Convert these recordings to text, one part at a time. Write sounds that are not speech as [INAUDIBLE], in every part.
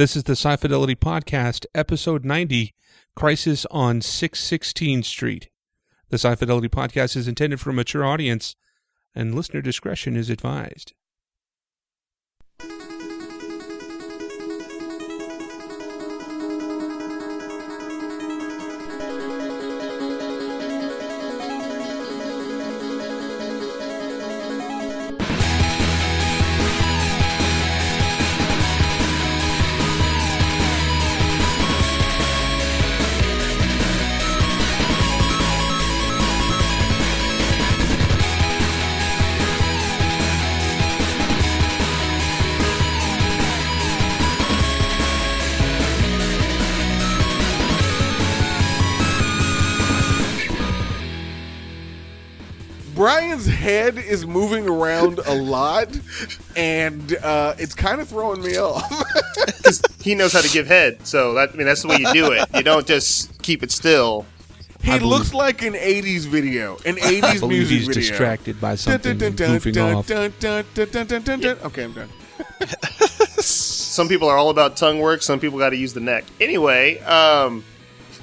This is the Sci Fidelity Podcast, episode 90 Crisis on 616 Street. The Sci Fidelity Podcast is intended for a mature audience, and listener discretion is advised. Head is moving around a lot, and uh, it's kind of throwing me off. [LAUGHS] he knows how to give head. So that I mean that's the way you do it. You don't just keep it still. he believe- looks like an '80s video, an '80s [LAUGHS] I believe music he's video. distracted by something dun, dun, goofing dun, off. Okay, I'm done. [LAUGHS] Some people are all about tongue work. Some people got to use the neck. Anyway, um,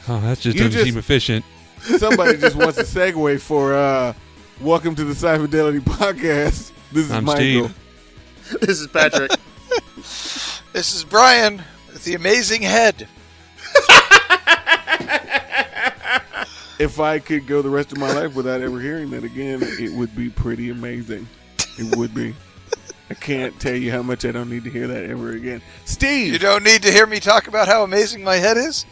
Oh, that just You doesn't just- seem efficient. Somebody just wants a segue for uh, "Welcome to the Sci Fidelity Podcast." This is I'm Michael. Steve. [LAUGHS] this is Patrick. This is Brian with the amazing head. [LAUGHS] If I could go the rest of my life without ever hearing that again, it would be pretty amazing. It would be. I can't tell you how much I don't need to hear that ever again. Steve, You don't need to hear me talk about how amazing my head is.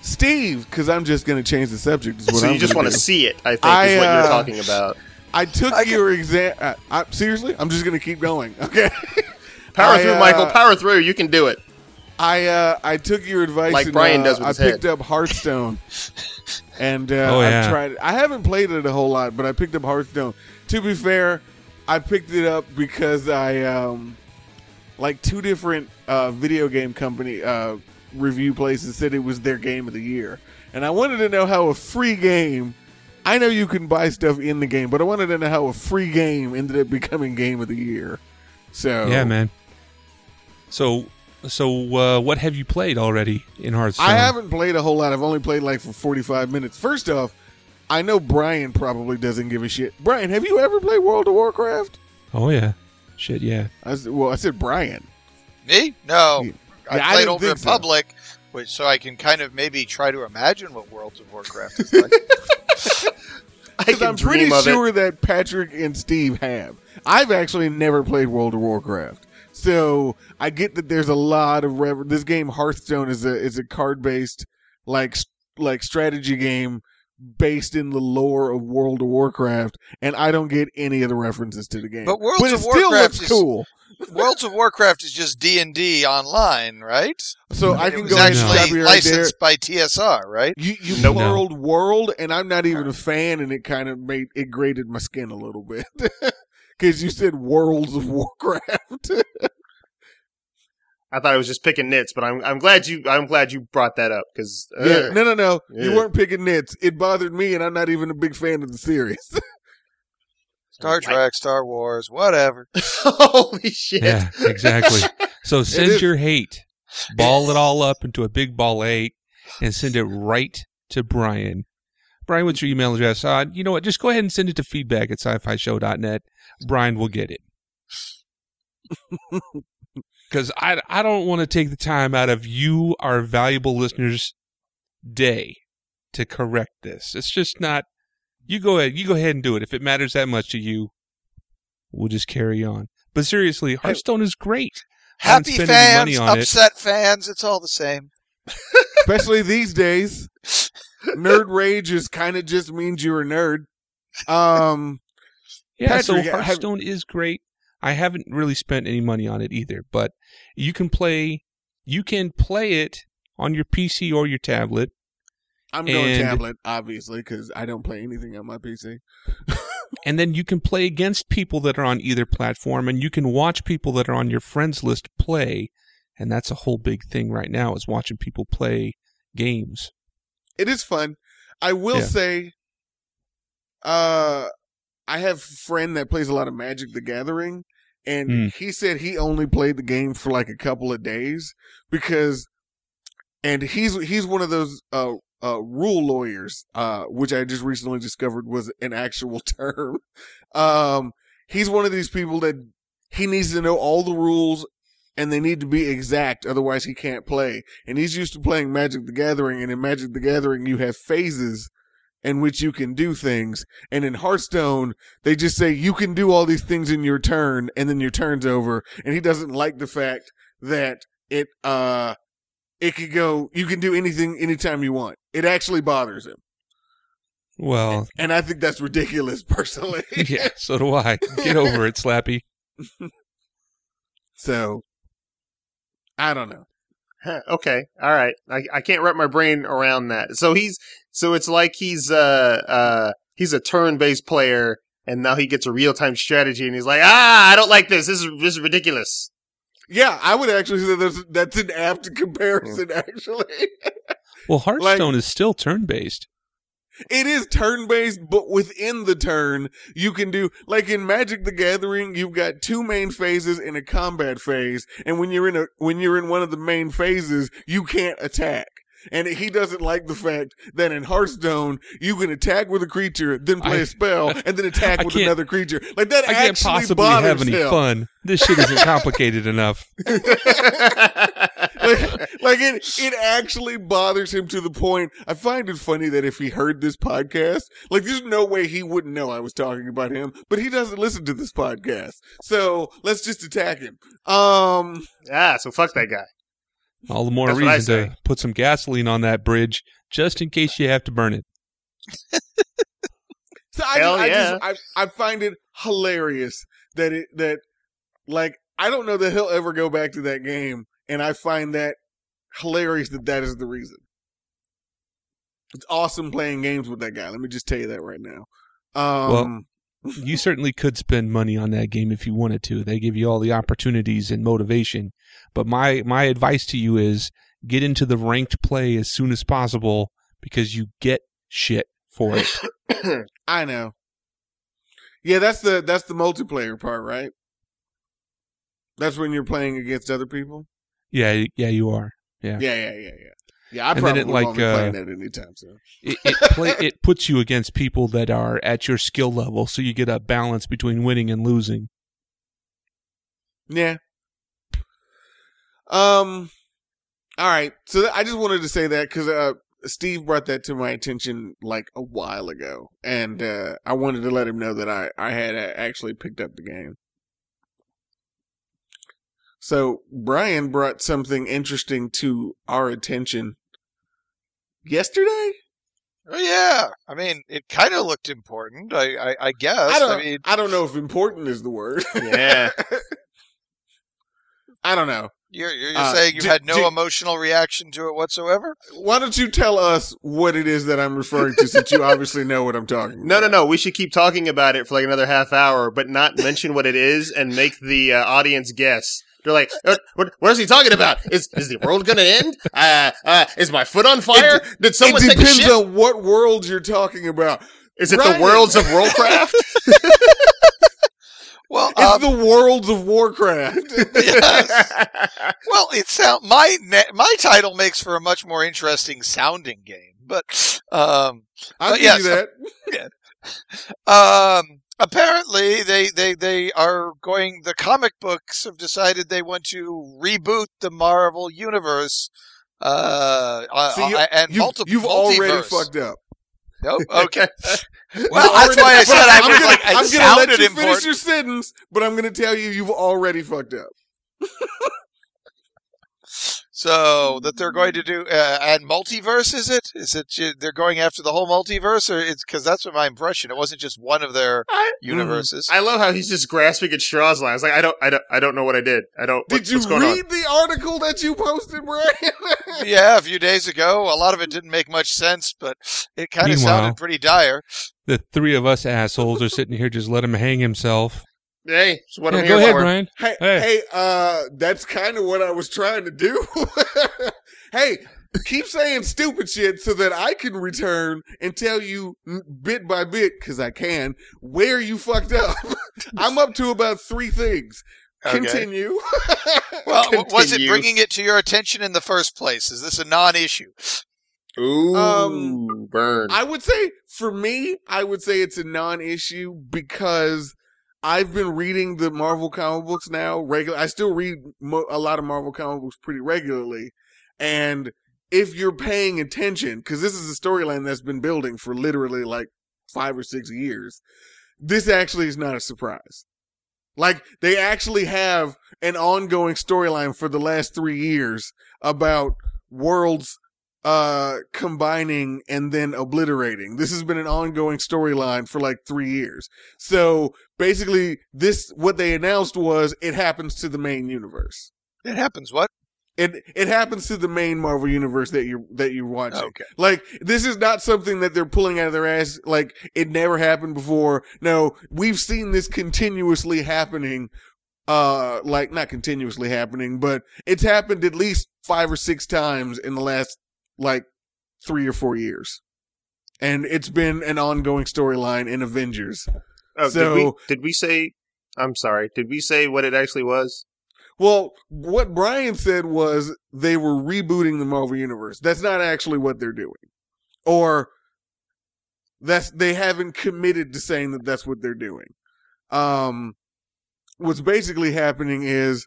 Steve, because I'm just going to change the subject. Is what so I'm you just want to see it. I think I, is what uh, you're talking about. I took I can- your exam. Uh, I, seriously, I'm just going to keep going. [LAUGHS] Okay. Power I, through, uh, Michael. Power through. You can do it. I uh, I took your advice. Like and, Brian uh, does with I his picked head. up Hearthstone, [LAUGHS] and uh, Oh, I've tried. It. I haven't played it a whole lot, but I picked up Hearthstone. To be fair, I picked it up because I um, like two different uh, video game company uh, review places said it was their game of the year, and I wanted to know how a free game. I know you can buy stuff in the game, but I wanted to know how a free game ended up becoming game of the year. So Yeah, man. So, so uh, what have you played already in Hearthstone? I haven't played a whole lot. I've only played like for 45 minutes. First off, I know Brian probably doesn't give a shit. Brian, have you ever played World of Warcraft? Oh yeah, shit yeah. I said, well, I said Brian. Me? No. Yeah, I I played didn't Old think so. Which so I can kind of maybe try to imagine what Worlds of Warcraft is like. [LAUGHS] [LAUGHS] I Because can I'm pretty dream of it. sure that Patrick and Steve have. I've actually never played World of Warcraft. So I get that there's a lot of rever- this game Hearthstone is a is a card based like like strategy game based in the lore of World of Warcraft, and I don't get any of the references to the game. But Worlds it of still Warcraft looks is- cool. Worlds of Warcraft is just D and D online, right? So I it can was go ahead No. stop actually you right there. licensed by TSR, right? You you Nope. world world, and I'm not even a fan, and it kind of made it grated my skin a little bit [LAUGHS] because you said worlds of Warcraft. [LAUGHS] I thought I was just picking nits, but I'm I'm glad you I'm glad you brought that up because yeah, no, no, no, you weren't picking nits. It bothered me, and I'm not even a big fan of the series. [LAUGHS] Star Trek, Star Wars, whatever. [LAUGHS] holy shit. Yeah, exactly. So [LAUGHS] send your hate, ball it all up into a big ball of eight, and send it right to Brian. Brian, what's your email address? Uh, you know what? Just go ahead and send it to feedback at sci-fi show.net. Brian will get it. [LAUGHS] Because I, I don't want to take the time out of you, our valuable listeners' day to correct this. It's just not. You go ahead. You go ahead and do it. If it matters that much to you, we'll just carry on. But seriously, Hearthstone is great. Happy spent any money fans, on it. upset fans, it's all the same. [LAUGHS] Especially these days, nerd [LAUGHS] rage is kind of just means you're a nerd. Um, Yeah, so Patrick, have- Hearthstone is great. I haven't really spent any money on it either, but you can play you can play it on your PC or your tablet. I'm going And- tablet, obviously, because I don't play anything on my PC. [LAUGHS] And then you can play against people that are on either platform and you can watch people that are on your friends list play. And that's a whole big thing right now is watching people play games. It is fun. I will Yeah. say, uh, I have a friend that plays a lot of Magic the Gathering, and Mm. he said he only played the game for like a couple of days because, and he's he's one of those uh uh rule lawyers, uh, which I just recently discovered was an actual [LAUGHS] term. Um, he's one of these people that he needs to know all the rules and they need to be exact, otherwise he can't play. And he's used to playing Magic the Gathering, and in Magic the Gathering you have phases in which you can do things. And in Hearthstone, they just say you can do all these things in your turn, and then your turn's over. And he doesn't like the fact that it uh it could go you can do anything anytime you want. It actually bothers him. Well, And I think that's ridiculous personally. [LAUGHS] yeah, [LAUGHS] so do I. Get over it, Slappy. [LAUGHS] so I don't know. Huh, okay, all right. I, I can't wrap my brain around that. So he's so it's like he's uh uh he's a turn-based player, and now he gets a real-time strategy, and he's like, ah, I don't like this. This is this is ridiculous. Yeah, I would actually say that's that's an apt comparison. Actually, Well, Hearthstone is still turn based. it is turn based, but within the turn, you can do like in Magic the Gathering, you've got two main phases and a combat phase, and when you're in a when you're in one of the main phases, you can't attack. And he doesn't like the fact that in Hearthstone you can attack with a creature, then play I- a spell, [LAUGHS] and then attack I with another creature. Like that I can't actually possibly bothers have any him. fun. This shit isn't complicated enough. [LAUGHS] like, [LAUGHS] like it, it actually bothers him to the point. I find it funny that if he heard this podcast, like there's no way he wouldn't know I was talking about him, but he doesn't listen to this podcast. So let's just attack him. Um, ah, so fuck that guy. All the more That's reason to put some gasoline on that bridge just in case you have to burn it. [LAUGHS] so I, Hell just, I, yeah. just I, I find it hilarious that it, that like, I don't know that he'll ever go back to that game. And I find that hilarious that that is the reason. It's awesome playing games with that guy. Let me just tell you that right now. Um, [LAUGHS] You certainly could spend money on that game if you wanted to. They give you all the opportunities and motivation. But my my advice to you is get into the ranked play as soon as possible because you get shit for it. [COUGHS] I know. Yeah, that's the that's the multiplayer part, right? That's when you're playing against other people. Yeah, yeah, you are. Yeah, yeah, yeah, yeah. Yeah, I And probably it, won't like, be playing uh, that anytime soon. It it, play, [LAUGHS] it puts you against people that are at your skill level, so you get a balance between winning and losing. Yeah. Um. All right. So th- I just wanted to say that because uh, Steve brought that to my attention like a while ago, and uh, I wanted to let him know that I I had uh, actually picked up the game. So Brian brought something interesting to our attention yesterday. Oh yeah, I mean, it kind of looked important. I, I, I guess. I don't. mean, I don't know if important is the word. yeah. [LAUGHS] I don't know. you're, you're Uh, saying you j- had no j- emotional reaction to it whatsoever. Why don't you tell us what it is that I'm referring to, since you [LAUGHS] obviously know what I'm talking. No, no, no. We should keep talking about it for like another half hour, but not mention what it is and make the uh, audience guess. They're like, what, what, what is he talking about? Is is the world going to end? Uh, uh, is my foot on fire? Did someone it depends on what world you're talking about. is it Ryan. the worlds of [LAUGHS] Worldcraft? Well, It's um, the worlds of Warcraft. [LAUGHS] yes. Well, it sound my ne- my title makes for a much more interesting sounding game, but um, I'll But give yes, you that. [LAUGHS] um, apparently they, they they are going. The comic books have decided they want to reboot the Marvel universe. Uh, uh, See, you, and you've, multiple. you've already fucked up. Nope. [LAUGHS] Okay. You've Well, that's why I said I I'm was gonna, like, I'm gonna let you important. finish your sentence, but I'm going to tell you you've already fucked up. [LAUGHS] So that they're going to do uh, and multiverse is it? Is it they're going after the whole multiverse, or it's because that's what my impression. It wasn't just one of their I, universes. I love how he's just grasping at straws. Now. I was like, I don't, I don't, I don't know what I did. I don't. What, Did you what's going on? read the article that you posted, Brian? [LAUGHS] yeah, a few days ago, a lot of it didn't make much sense, but it kind of sounded pretty dire. The three of us assholes are sitting here just let him hang himself. Hey, it's what Yeah, I'm go here ahead, for. Brian. Hey, Hey. hey, uh, that's kind of what I was trying to do. [LAUGHS] Hey, keep saying stupid shit so that I can return and tell you bit by bit, because I can, where you fucked up. [LAUGHS] I'm up to about three things. Okay. Continue. [LAUGHS] Well, w- was it bringing it to your attention in the first place? Is this a non-issue? Ooh, Um, burn. I would say, for me, I would say it's a non-issue because I've been reading the Marvel comic books now regular. I still read mo- a lot of Marvel comic books pretty regularly, and if you're paying attention, because this is a storyline that's been building for literally like five or six years, this actually is not a surprise. Like they actually have an ongoing storyline for the last three years about worlds uh combining and then obliterating. This has been an ongoing storyline for like 3 years. So basically this what they announced was it happens to the main universe. It happens. What? It it happens to the main Marvel universe that you that you're watching. Okay. Like this is not something that they're pulling out of their ass. Like it never happened before. No, we've seen this continuously happening. Uh, like not continuously happening, but it's happened at least five or six times in the last like three or four years, and it's been an ongoing storyline in Avengers. oh, did we so- did we say? I'm sorry. Did we say what it actually was? Well, what Brian said was they were rebooting the Marvel universe. That's not actually what they're doing. Or that's they haven't committed to saying that that's what they're doing. Um what's basically happening is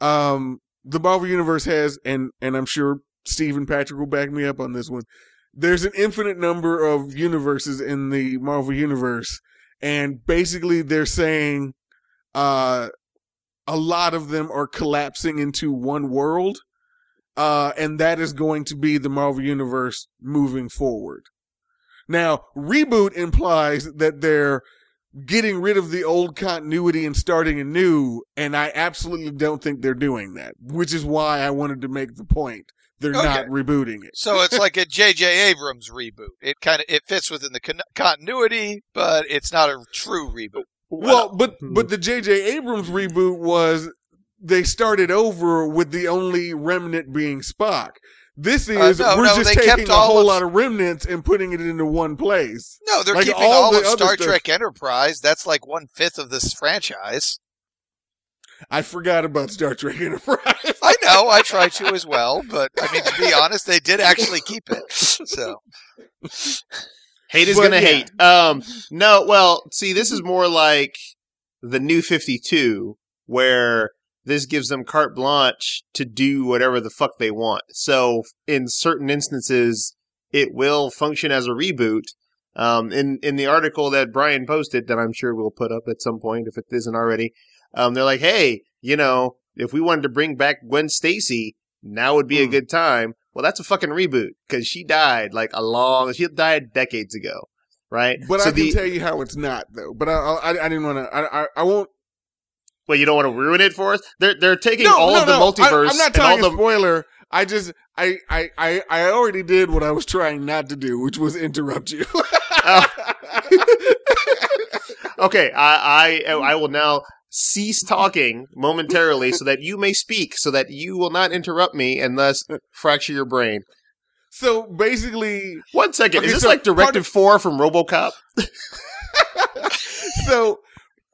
um the Marvel universe has and and I'm sure Steve and Patrick will back me up on this one. There's an infinite number of universes in the Marvel universe and basically they're saying uh a lot of them are collapsing into one world. Uh, and that is going to be the Marvel Universe moving forward. Now, reboot implies that they're getting rid of the old continuity and starting anew, and I absolutely don't think they're doing that, which is why I wanted to make the point. They're Okay. not rebooting it. So it's like a [LAUGHS] J.J. Abrams reboot. It kind of it fits within the con- continuity, but it's not a true reboot. Well, but Hmm. but the J.J. Abrams reboot was they started over with the only remnant being Spock. This is Uh, no, we're no, just they taking kept a all whole of- lot of remnants and putting it into one place. No, they're Like keeping all all, the of Star stuff- Trek Enterprise. That's like one fifth of this franchise. I forgot about Star Trek Enterprise. I know, I try to as well, but I mean, to be honest, they did actually keep it. So Hate is But gonna yeah. hate. Um, no, well, see, this is more like the new 52, where this gives them carte blanche to do whatever the fuck they want. So, in certain instances, it will function as a reboot. Um, in, in the article that Brian posted, that I'm sure we'll put up at some point if it isn't already, um, they're like, hey, you know, if we wanted to bring back Gwen Stacy, now would be a Hmm. good time. Well, that's a fucking reboot because she died like a long. She died decades ago, right? but so I can the tell you how it's not though. But I I, I didn't want to. I, I I won't. well, you don't want to ruin it for us. They're they're taking No, all no, of the no. multiverse. I, am not and all telling a the, spoiler. I just I, I I I already did what I was trying not to do, which was interrupt you. Oh. [LAUGHS] [LAUGHS] okay, I, I I will now cease talking momentarily so that you may speak, so that you will not interrupt me and thus fracture your brain. so basically, One second, Okay, is this so like Directive of- Four from RoboCop? [LAUGHS] so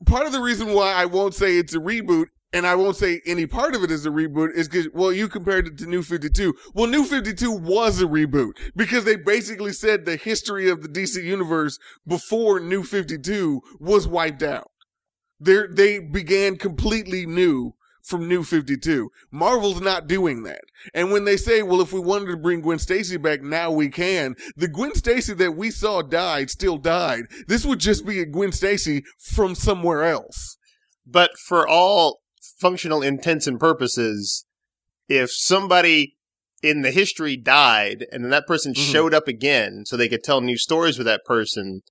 part of the reason why I won't say it's a reboot and I won't say any part of it is a reboot is because, well, you compared it to New 52. Well, New 52 was a reboot because they basically said the history of the DC universe before New 52 was wiped out. They they began completely new from New 52. Marvel's not doing that. And when they say, well, if we wanted to bring Gwen Stacy back, now we can. The Gwen Stacy that we saw died still died. This would just be a Gwen Stacy from somewhere else. But for all functional intents and purposes, if somebody in the history died and then that person Mhm. showed up again so they could tell new stories with that person,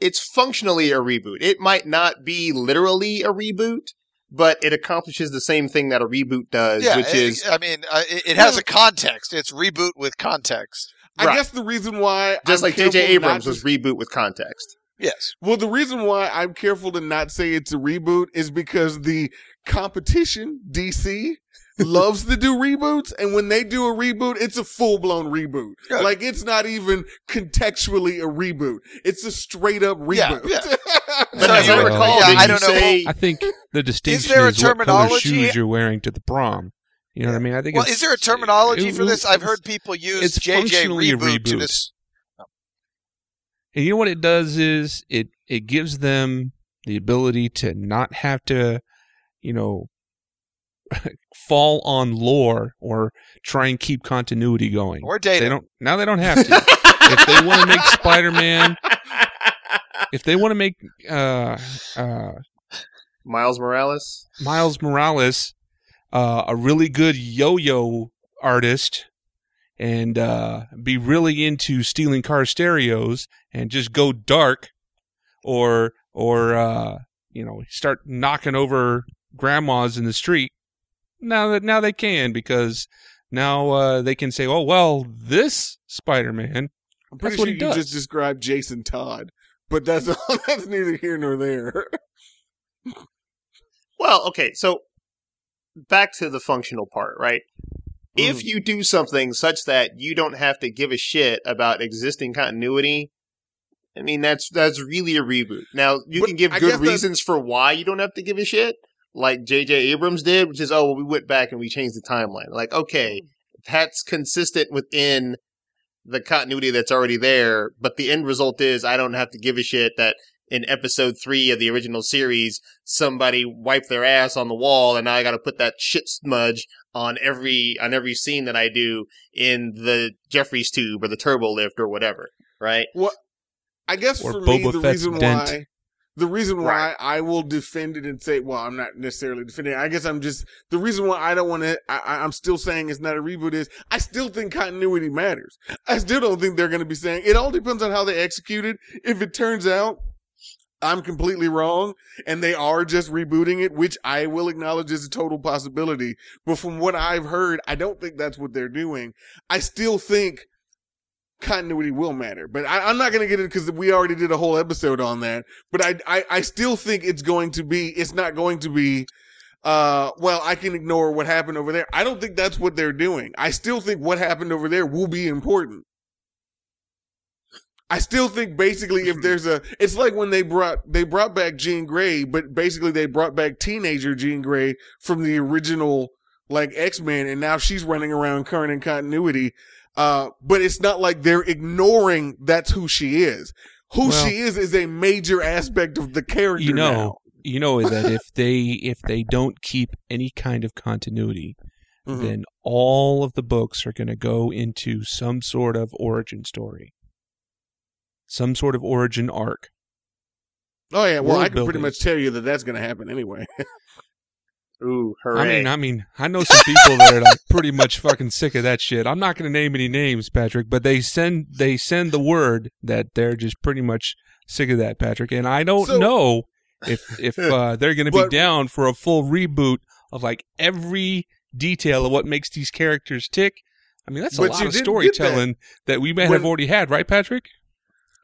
it's functionally a reboot. It might not be literally a reboot, but it accomplishes the same thing that a reboot does, yeah, which it- is I mean, uh, it, it has a context. It's reboot with context. I Right. guess the reason why just I'm like J.J. Abrams not was to- reboot with context. Yes. Well, the reason why I'm careful to not say it's a reboot is because the competition, DC, loves to do reboots, and when they do a reboot, it's a full blown reboot. Yeah. Like it's not even contextually a reboot; it's a straight up reboot. yeah. [LAUGHS] But as I Yeah, recall, yeah, I don't know. say I think the [LAUGHS] distinction is, there a is what color terminology- shoes you're wearing to the prom. You know what I mean? I think. Well, it's, is there a terminology it- for this? I've heard people use it's JJ functionally a reboot, to reboot. this. And you know what it does is it it gives them the ability to not have to, you know, fall on lore or try and keep continuity going. Or data. They don't now. They don't have to. if they want to make Spider-Man, [LAUGHS] if they want to make uh, uh, Miles Morales. Miles Morales uh, a really good yo-yo artist and uh, be really into stealing car stereos and just go dark or or uh, you know start knocking over grandmas in the street now that now they can because now uh, they can say oh well this spider-man I'm pretty That's what sure he you does. just described Jason Todd, but that's [LAUGHS] that's neither here nor there. [LAUGHS] Well, okay, so back to the functional part, right? Mm. If you do something such that you don't have to give a shit about existing continuity, I mean that's that's really a reboot. Now you But can give I good reasons for why you don't have to give a shit, like J.J. Abrams did, which is oh well, we went back and we changed the timeline. Like okay, mm. that's consistent within the continuity that's already there, but the end result is I don't have to give a shit that in episode three of the original series, somebody wiped their ass on the wall, and now I got to put that shit smudge on every on every scene that I do in the Jefferies tube or the turbo lift or whatever. Right? Well, I guess Or for me, Boba the Fett's reason dent. why the reason why Right. I will defend it and say, well, I'm not necessarily defending. it. I guess I'm just the reason why I don't want to. I'm still saying it's not a reboot. Is I still think continuity matters. I still don't think they're going to be saying it. All depends on how they execute it. If it turns out. I'm completely wrong, and they are just rebooting it, which I will acknowledge is a total possibility. But from what I've heard, I don't think that's what they're doing. I still think continuity will matter. But I, I'm not going to get it because we already did a whole episode on that. But I, I, I still think it's going to be, it's not going to be, uh, well, I can ignore what happened over there. I don't think that's what they're doing. I still think what happened over there will be important. I still think basically if there's a, it's like when they brought, they brought back Jean Grey, but basically they brought back teenager Jean Grey from the original, like X-Men, and now she's running around current in continuity. Uh, but it's not like they're ignoring that's who she is. Who Well- she is is a major aspect of the character. you know now. you know that if they if they don't keep any kind of continuity Mhm. then all of the books are going to go into some sort of origin story some sort of origin arc Oh yeah, well world I can pretty much tell you that that's going to happen anyway. [LAUGHS] Ooh, hooray! I mean, I mean, I know some people that are like pretty much fucking sick of that shit. I'm not going to name any names, Patrick, but they send they send the word that they're just pretty much sick of that, Patrick. And I don't So- know if if [LAUGHS] uh, they're going to be down for a full reboot of like every detail of what makes these characters tick. I mean, that's a lot you of storytelling that. we may have already had, right, Patrick?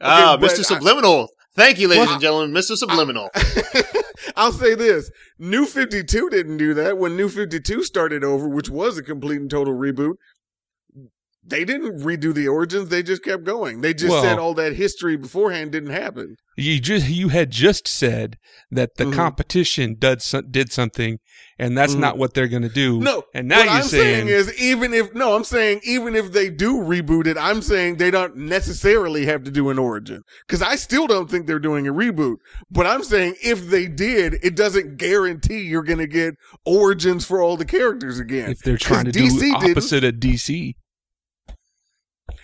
ah, Okay, but Mr. I- Subliminal. Thank you, ladies Well, and gentlemen, Mr. Subliminal. [LAUGHS] I'll say this: New Fifty Two didn't do that when New Fifty Two started over, which was a complete and total reboot. They didn't redo the origins; they just kept going. They just Well- said all that history beforehand didn't happen. You just you had just said that the Mhm. competition did did something, and that's Mhm. not what they're going to do. No, and now what you're I'm saying, saying, is even if no, I'm saying even if they do reboot it, I'm saying they don't necessarily have to do an origin because I still don't think they're doing a reboot. But I'm saying if they did, it doesn't guarantee you're going to get origins for all the characters again. if they're trying to 'Cause do DC didn't. opposite of DC,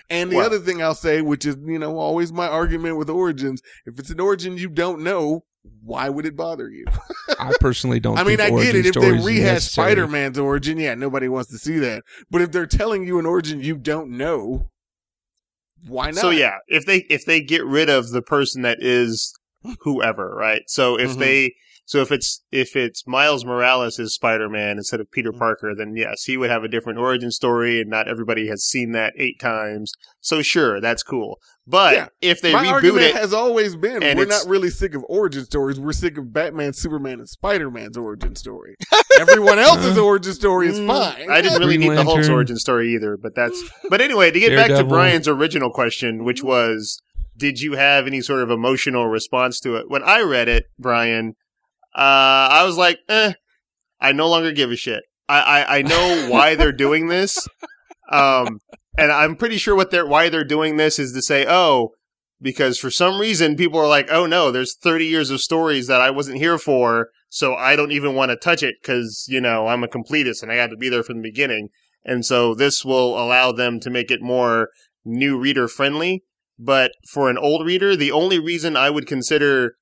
And the other thing I'll say, which is you know always my argument with origins, if it's an origin you don't know, why would it bother you? I personally don't. [LAUGHS] I mean, I get it. If they rehash. Spider Man's origin, yeah, nobody wants to see that. But if they're telling you an origin you don't know, why not? So yeah, if they if they get rid of the person that is whoever, right? So if Mhm. they So if it's if it's Miles Morales as Spider-Man instead of Peter Parker, then yes, he would have a different origin story, and not everybody has seen that eight times. So sure, that's cool. But Yeah. if they My reboot argument it, has always been and we're not really sick of origin stories. We're sick of Batman, Superman, and Spider Man's origin story. [LAUGHS] Everyone else's origin story is Mm, fine. I didn't really Green need the Hulk's origin story either, but that's. But anyway, to get back to Brian's original question, which was, did you have any sort of emotional response to it? When I read it, Brian, I was like, eh, I no longer give a shit. I, I, I know [LAUGHS] why they're doing this, um, and I'm pretty sure what they're why they're doing this is to say, oh, because for some reason people are like, oh no, there's 30 years of stories that I wasn't here for, so I don't even want to touch it because you know I'm a completist and I had to be there from the beginning, and so this will allow them to make it more new reader friendly. But for an old reader, the only reason I would consider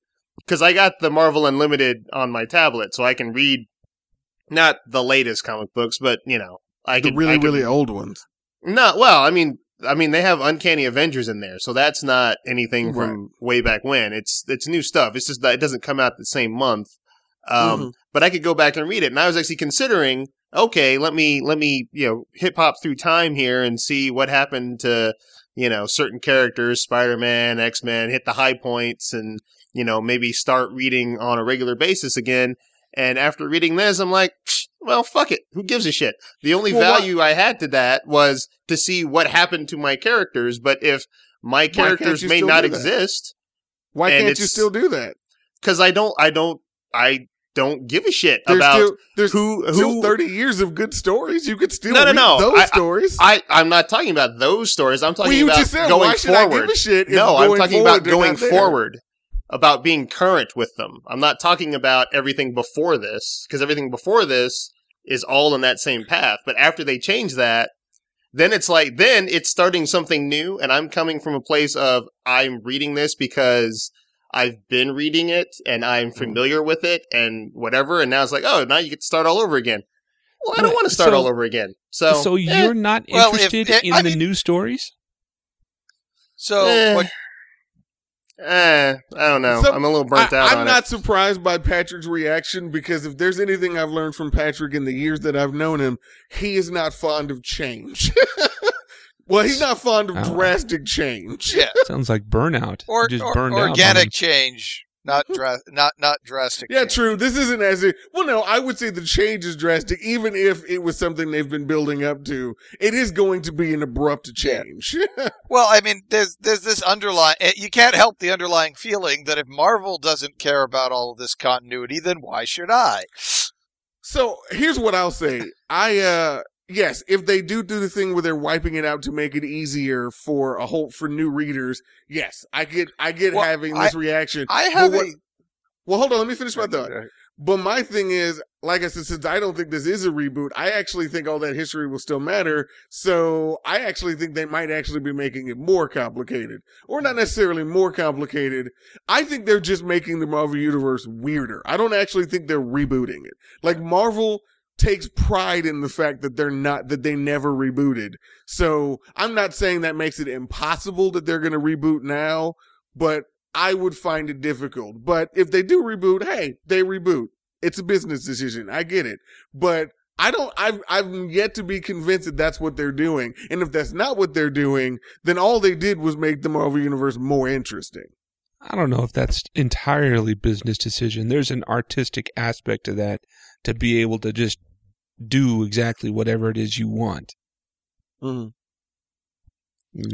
because I got the Marvel Unlimited on my tablet, so I can read not the latest comic books, but you know I the can really, I can- really old ones. no, well, I mean, I mean, they have Uncanny Avengers in there, so that's not anything from way back when. It's it's new stuff. It's just that it doesn't come out the same month. Um, Mhm. But I could go back and read it, and I was actually considering, okay, let me let me you know hip hop through time here and see what happened to you know certain characters, Spider Man, X Men, hit the high points, and you know maybe start reading on a regular basis again. And after reading this, I'm like, well, fuck it. Who gives a shit? The only Well, what- value I had to that was to see what happened to my characters. But if my characters may not exist, Why can't you still do that? because I don't, I don't, I don't give a shit There's about still there's who still who. 30 years of good stories. You could still No, no, no. those I- I- stories. I, I'm not talking about those stories. I'm talking well, about said, going I forward. give a shit no, I'm talking about going forward, about being current with them. I'm not talking about everything before this, because everything before this is all in that same path. But after they change that, then it's like, then it's starting something new. And I'm coming from a place of, I'm reading this because I've been reading it and I'm Mm-hmm. familiar with it and whatever. And now it's like, oh, now you get to start all over again. Well, I don't want to start so- all over again. So, So, eh. you're not Well, if- interested eh, in I the mean- new stories? So Eh. what, Eh, I don't know. So, I'm a little burnt I, out I'm on not it. surprised by Patrick's reaction because if there's anything I've learned from Patrick in the years that I've known him, he is not fond of change. [LAUGHS] well, he's not fond of Oh. drastic change. [LAUGHS] yeah, Sounds like burnout. or, You just or burned organic them. change, not dra- not not drastic. Yeah, change. true. This isn't as if, well, no, I would say the change is drastic, even if it was something they've been building up to. It is going to be an abrupt change. [LAUGHS] Well, I mean, there's there's this underlying. You can't help the underlying feeling that if Marvel doesn't care about all of this continuity, then why should I? so here's what I'll say. I, uh, yes, if they do do the thing where they're wiping it out to make it easier for a whole, for new readers, yes, I get, I get Well, having this reaction. I have what- a Well, hold on, let me finish my thought. But my thing is, like I said, since I don't think this is a reboot, I actually think all that history will still matter. So I actually think they might actually be making it more complicated. Or not necessarily more complicated. I think they're just making the Marvel Universe weirder. I don't actually think they're rebooting it. Like Marvel takes pride in the fact that they're not, that they never rebooted. So I'm not saying that makes it impossible that they're going to reboot now, but I would find it difficult. But if they do reboot, hey, they reboot. It's a business decision. I get it. But I don't, I've, I've yet to be convinced that that's what they're doing. And if that's not what they're doing, then all they did was make the Marvel Universe more interesting. I don't know if that's entirely business decision. There's an artistic aspect to that to be able to just do exactly whatever it is you want.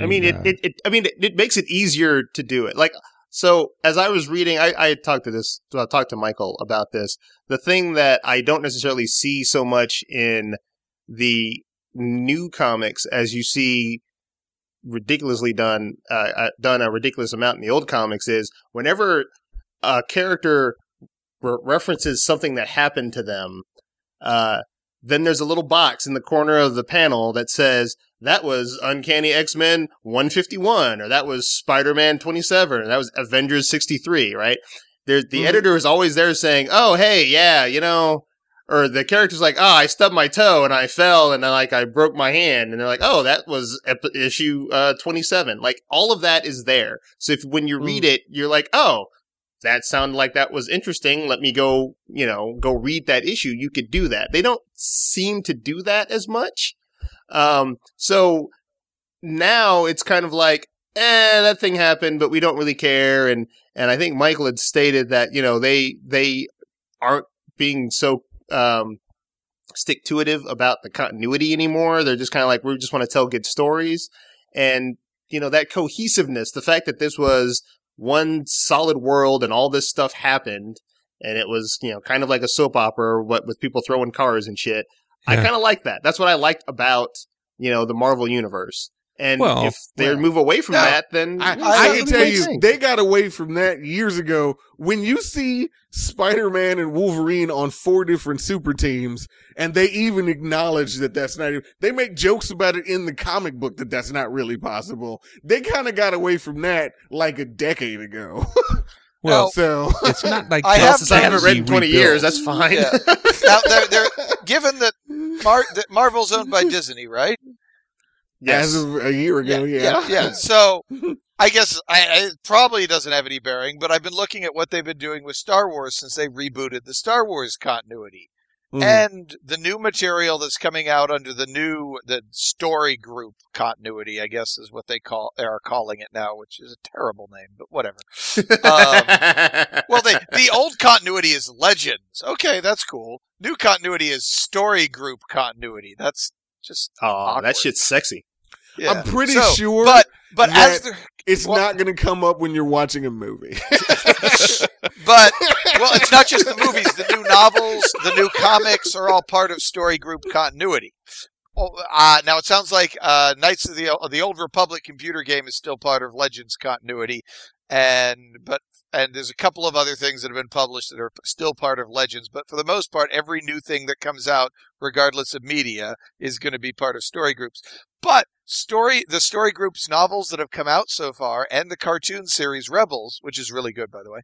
I mean, it, uh, it, it I mean, it, it makes it easier to do it. Like, so as I was reading, I, I talked to this, I talked to Michael about this. The thing that I don't necessarily see so much in the new comics as you see ridiculously done, uh, uh, done a ridiculous amount in the old comics is whenever a character re- references something that happened to them, uh, then there's a little box in the corner of the panel that says, that was Uncanny X Men 151, or that was Spider Man 27, or that was Avengers 63, right? There, the Mhm. editor is always there saying, "Oh, hey, yeah, you know," or the character's like, "Oh, I stubbed my toe and I fell and I, like I broke my hand," and they're like, "Oh, that was ep- issue uh, 27." Like all of that is there. So if when you read it, you're like, "Oh." That sounded like that was interesting. Let me go, you know, go read that issue. You could do that. They don't seem to do that as much. Um, so now it's kind of like, eh, that thing happened, but we don't really care. And, and I think Michael had stated that, you know, they, they aren't being so, um, stick to itive about the continuity anymore. They're just kind of like, we just want to tell good stories. And, you know, that cohesiveness, the fact that this was one solid world and all this stuff happened and it was, you know, kind of like a soap opera, what with people throwing cars and shit. I kind of like that. That's what I liked about, you know, the Marvel universe. And Well, if they well, move away from no. that, then I, you know, I can tell you, thing. they got away from that years ago. When you see Spider Man and Wolverine on four different super teams, and they even acknowledge that that's not, even, they make jokes about it in the comic book that that's not really possible. They kind of got away from that like a decade ago. [LAUGHS] Well, so, [LAUGHS] it's not like I Well, have I haven't read in 20 years, that's fine. Yeah. [LAUGHS] now, they're, they're given that, Mar- that Marvel's owned by Disney, right? Yes. as of a year ago, yeah. yeah, yeah. So I guess I, I it probably doesn't have any bearing, but I've been looking at what they've been doing with Star Wars since they rebooted the Star Wars continuity. Mhm. And the new material that's coming out under the new the story group continuity, I guess is what they call they are calling it now, which is a terrible name, but whatever. Um, Well, they, [LAUGHS] the old continuity is Legends. Okay, that's cool. New continuity is story group continuity. That's just oh, awkward. that shit's sexy. yeah. I'm pretty So, sure But but as the it's well- not going to come up when you're watching a movie. [LAUGHS] But well, it's not just the [LAUGHS] movies. The new novels, the new comics are all part of story group continuity. Oh, uh, now it sounds like uh, Knights of the of the Old Republic computer game is still part of Legends continuity, and but and there's a couple of other things that have been published that are still part of Legends. But for the most part, every new thing that comes out, regardless of media, is going to be part of story groups. But story the story groups novels that have come out so far, and the cartoon series Rebels, which is really good by the way,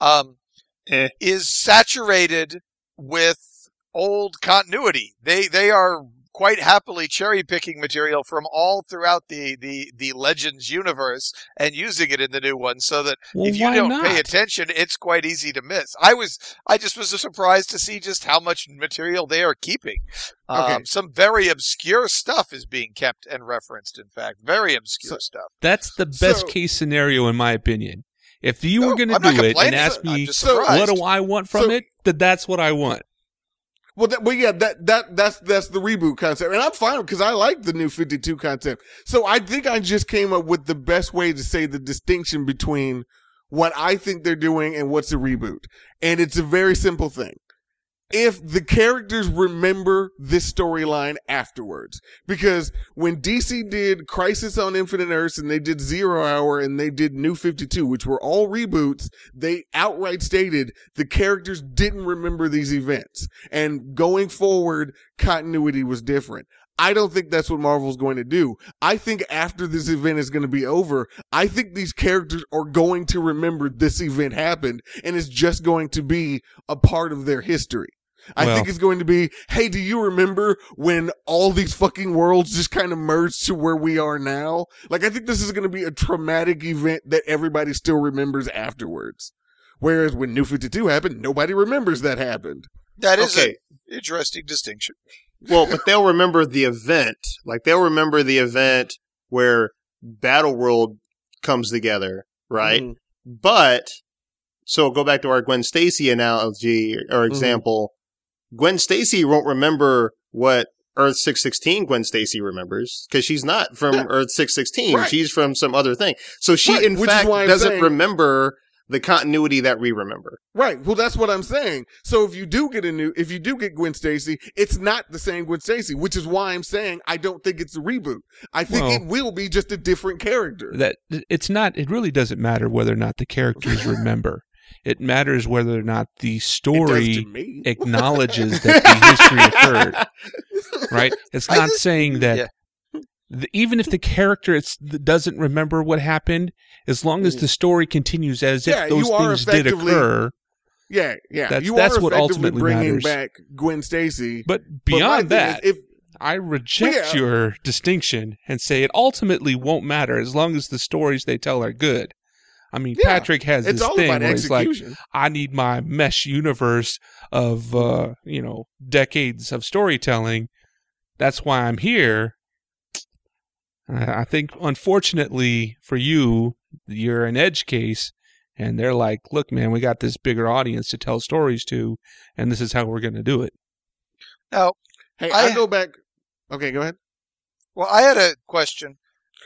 um, Eh. is saturated with old continuity. They they are quite happily cherry picking material from all throughout the, the, the Legends universe and using it in the new one so that Well, if you don't not? pay attention, it's quite easy to miss. I was I just was surprised to see just how much material they are keeping. Um, Okay. Some very obscure stuff is being kept and referenced. In fact, very obscure So- stuff. That's the best So- case scenario, in my opinion. If you were going to do it and ask me, just So- surprised. what do I want from So- it? That that's what I want. Well, that, well, yeah, that that that's that's the reboot concept, and I'm fine because I like the new 52 concept. So I think I just came up with the best way to say the distinction between what I think they're doing and what's a reboot, and it's a very simple thing. If the characters remember this storyline afterwards, because when DC did Crisis on Infinite Earths and they did Zero Hour and they did New 52, which were all reboots, they outright stated the characters didn't remember these events. And going forward, continuity was different. I don't think that's what Marvel's going to do. I think after this event is going to be over, I think these characters are going to remember this event happened and it's just going to be a part of their history. I Well- think it's going to be, hey, do you remember when all these fucking worlds just kind of merged to where we are now? Like, I think this is going to be a traumatic event that everybody still remembers afterwards. Whereas when New 52 happened, nobody remembers that happened. That is Okay. an interesting distinction. Well, but they'll remember the event. Like they'll remember the event where Battle World comes together, right? Mhm. But so go back to our Gwen Stacy analogy or example. Gwen Stacy won't remember what Earth 616 Gwen Stacy remembers because she's not from Yeah. Earth 616. Right. She's from some other thing. So she, Right, in which fact, doesn't saying- remember the continuity that we remember. Right. Well, that's what I'm saying. So if you do get a new, if you do get Gwen Stacy, it's not the same Gwen Stacy, which is why I'm saying I don't think it's a reboot. I think Well- it will be just a different character. That it's not. It really doesn't matter whether or not the characters [LAUGHS] remember. It matters whether or not the story [LAUGHS] acknowledges that the history occurred. Right? [LAUGHS] It's not just- saying that yeah. The, even if the character it's, doesn't remember what happened, as long as the story continues as Yeah, if those things did occur. Yeah, yeah. That's- you that's are what ultimately bringing matters. back Gwen Stacy. But But beyond thing that, is, if I reject Yeah. your distinction and say it ultimately won't matter as long as the stories they tell are good. I mean, Yeah. Patrick has It's this thing where he's like. I need my mesh universe of uh, you know decades of storytelling. That's why I'm here. I I think, unfortunately for you, you're an edge case, and they're like, "Look, man, we got this bigger audience to tell stories to, and this is how we're going to do it." Now, hey, I- I, go back. Okay, go ahead. well, I had a question.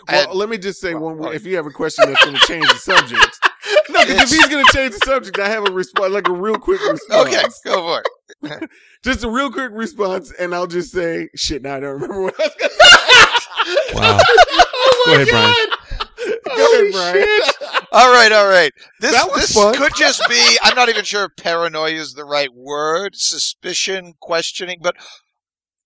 Well, had- let me just say Well, one. well- If you have a question that's going to change the subject, [LAUGHS] no, because if he's going to change the subject, I have a response, like a real quick response. Okay, go for it. [LAUGHS] just a real quick response, and I'll just say, "Shit, now I don't remember what I was going to say." Wow. [LAUGHS] oh Go my ahead, Brian. God. Go ahead, Brian. All right, all right. This That was this fun. could just be I'm not even sure if paranoia is the right word, suspicion, questioning, but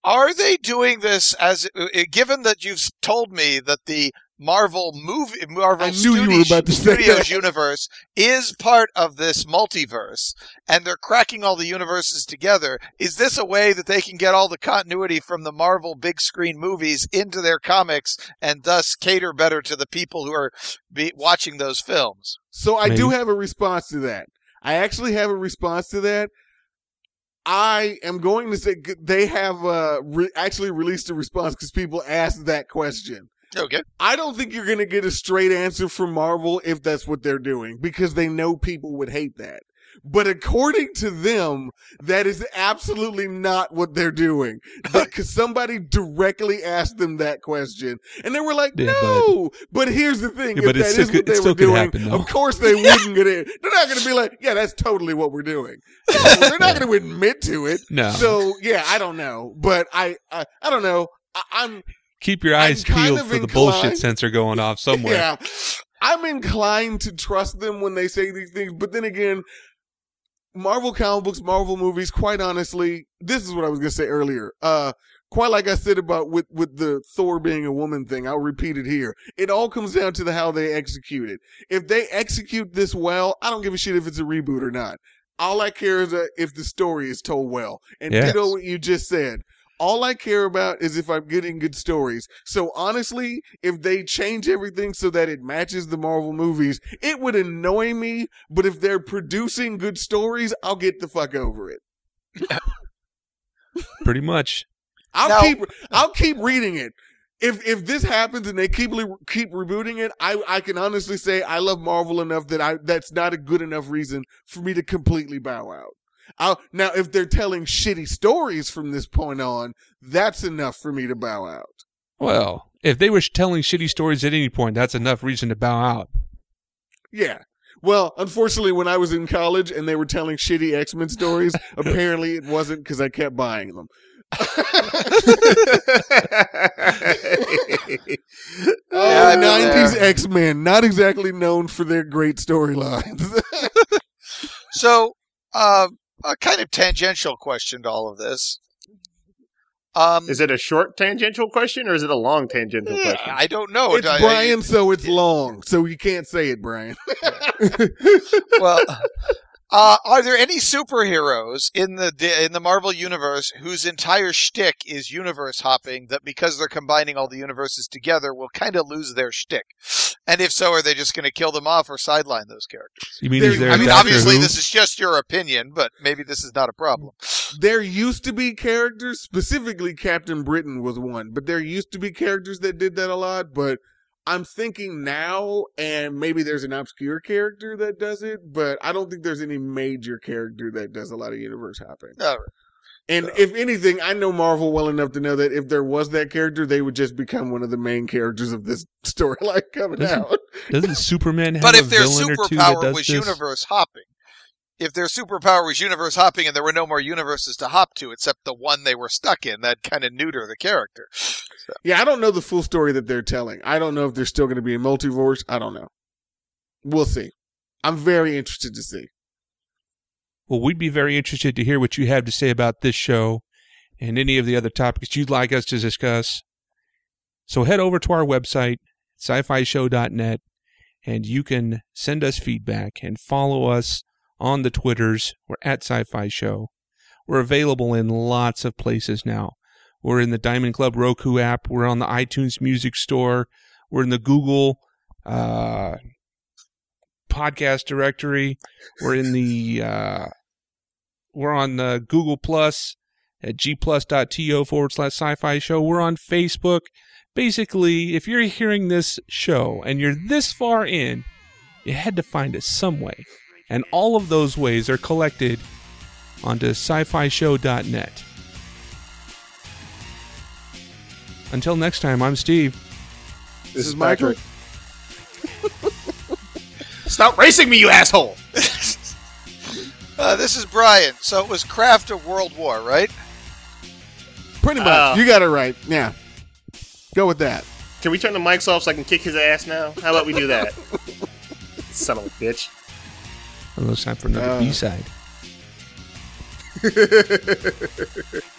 are they doing this as uh, given that you've told me that the Marvel movie Marvel I knew you were Studios, about to Studios [LAUGHS] universe is part of this multiverse and they're cracking all the universes together. Is this a way that they can get all the continuity from the Marvel big screen movies into their comics and thus cater better to the people who are be watching those films? So I do have a response to that. I actually have a response to that. I am going to say they have uh, re- actually released a response because people asked that question. Okay. I don't think you're going to get a straight answer from Marvel if that's what they're doing because they know people would hate that. But according to them, that is absolutely not what they're doing. [LAUGHS] Because somebody directly asked them that question, and they were like, Yeah, "No." But, here's the thing: Yeah, if but it that still is could- what they were doing, happen, of course they [LAUGHS] wouldn't get it. They're not going to be like, "Yeah, that's totally what we're doing." [LAUGHS] No, they're not going to admit to it. No. So yeah, I don't know, but I I, I don't know. I, I'm Keep your I'm eyes kind peeled for the bullshit sensor going off somewhere. yeah. I'm inclined to trust them when they say these things, but then again, Marvel comic books, Marvel movies, quite honestly, this is what I was gonna say earlier. Uh quite like I said about with with the Thor being a woman thing, I'll repeat it here. It all comes down to the how they execute it. If they execute this well, I don't give a shit if it's a reboot or not. All I care is if the story is told well. And Yes. ditto what you just said. All I care about is if I'm getting good stories. So honestly, if they change everything so that it matches the Marvel movies, it would annoy me. But if they're producing good stories, I'll get the fuck over it. [LAUGHS] Pretty much. I'll Now- keep I'll keep reading it. If if this happens and they keep le- keep rebooting it, I I can honestly say I love Marvel enough that I that's not a good enough reason for me to completely bow out. I'll, now, if they're telling shitty stories from this point on, that's enough for me to bow out. Well, if they were telling shitty stories at any point, that's enough reason to bow out. Yeah. Well, unfortunately, when I was in college and they were telling shitty X Men stories, [LAUGHS] apparently it wasn't because I kept buying them. [LAUGHS] Oh, Yeah, I've 90s. X Men, not exactly known for their great storylines. [LAUGHS] So, uh, a kind of tangential question to all of this. Um, Is it a short tangential question or is it a long tangential eh, question? I don't know. it's I- I- Brian, so it's long, so you can't say it, Brian. [LAUGHS] well, uh, are there any superheroes in the in the Marvel universe whose entire shtick is universe hopping? That because they're combining all the universes together, will kind of lose their shtick. And if so, are they just going to kill them off or sideline those characters? You mean There- is there I a mean, Doctor obviously, Who? this is just your opinion, but maybe this is not a problem. there used to be characters, specifically Captain Britain was one, but there used to be characters that did that a lot. But I'm thinking now, and maybe there's an obscure character that does it, but I don't think there's any major character that does a lot of universe hopping. All right. And if anything, I know Marvel well enough to know that if there was that character, they would just become one of the main characters of this [LAUGHS] storyline coming Doesn't- out. Doesn't Superman have But a if their villain or two that superpower does was this? universe hopping, if their superpower was universe hopping and there were no more universes to hop to except the one they were stuck in, that kind of neuter the character. Yeah, I don't know the full story that they're telling. I don't know if there's still going to be a multiverse. I don't know. We'll see. I'm very interested to see. Well, we'd be very interested to hear what you have to say about this show and any of the other topics you'd like us to discuss. So head over to our website, sci-fi show.net, and you can send us feedback and follow us on the Twitters. We're at sci-fi show. We're available in lots of places now. We're in the Diamond Club Roku app. We're on the iTunes Music Store. We're in the Google uh, podcast directory. We're in the uh, we're on the Google Plus at gplus.to forward slash sci-fi show. We're on Facebook. Basically, if you're hearing this show and you're this far in, you had to find it some way. And all of those ways are collected onto sci-fi show.net. Until next time, I'm Steve. This is Michael. [LAUGHS] Stop racing me, you asshole! [LAUGHS] Uh, this is Brian. So it was Craft of World War, right? Pretty much. Uh, you got it right. Yeah. Go with that. Can we turn the mics off so I can kick his ass now? How about we do that? [LAUGHS] Son of a bitch. Well, it's time for another Uh. B side. [LAUGHS]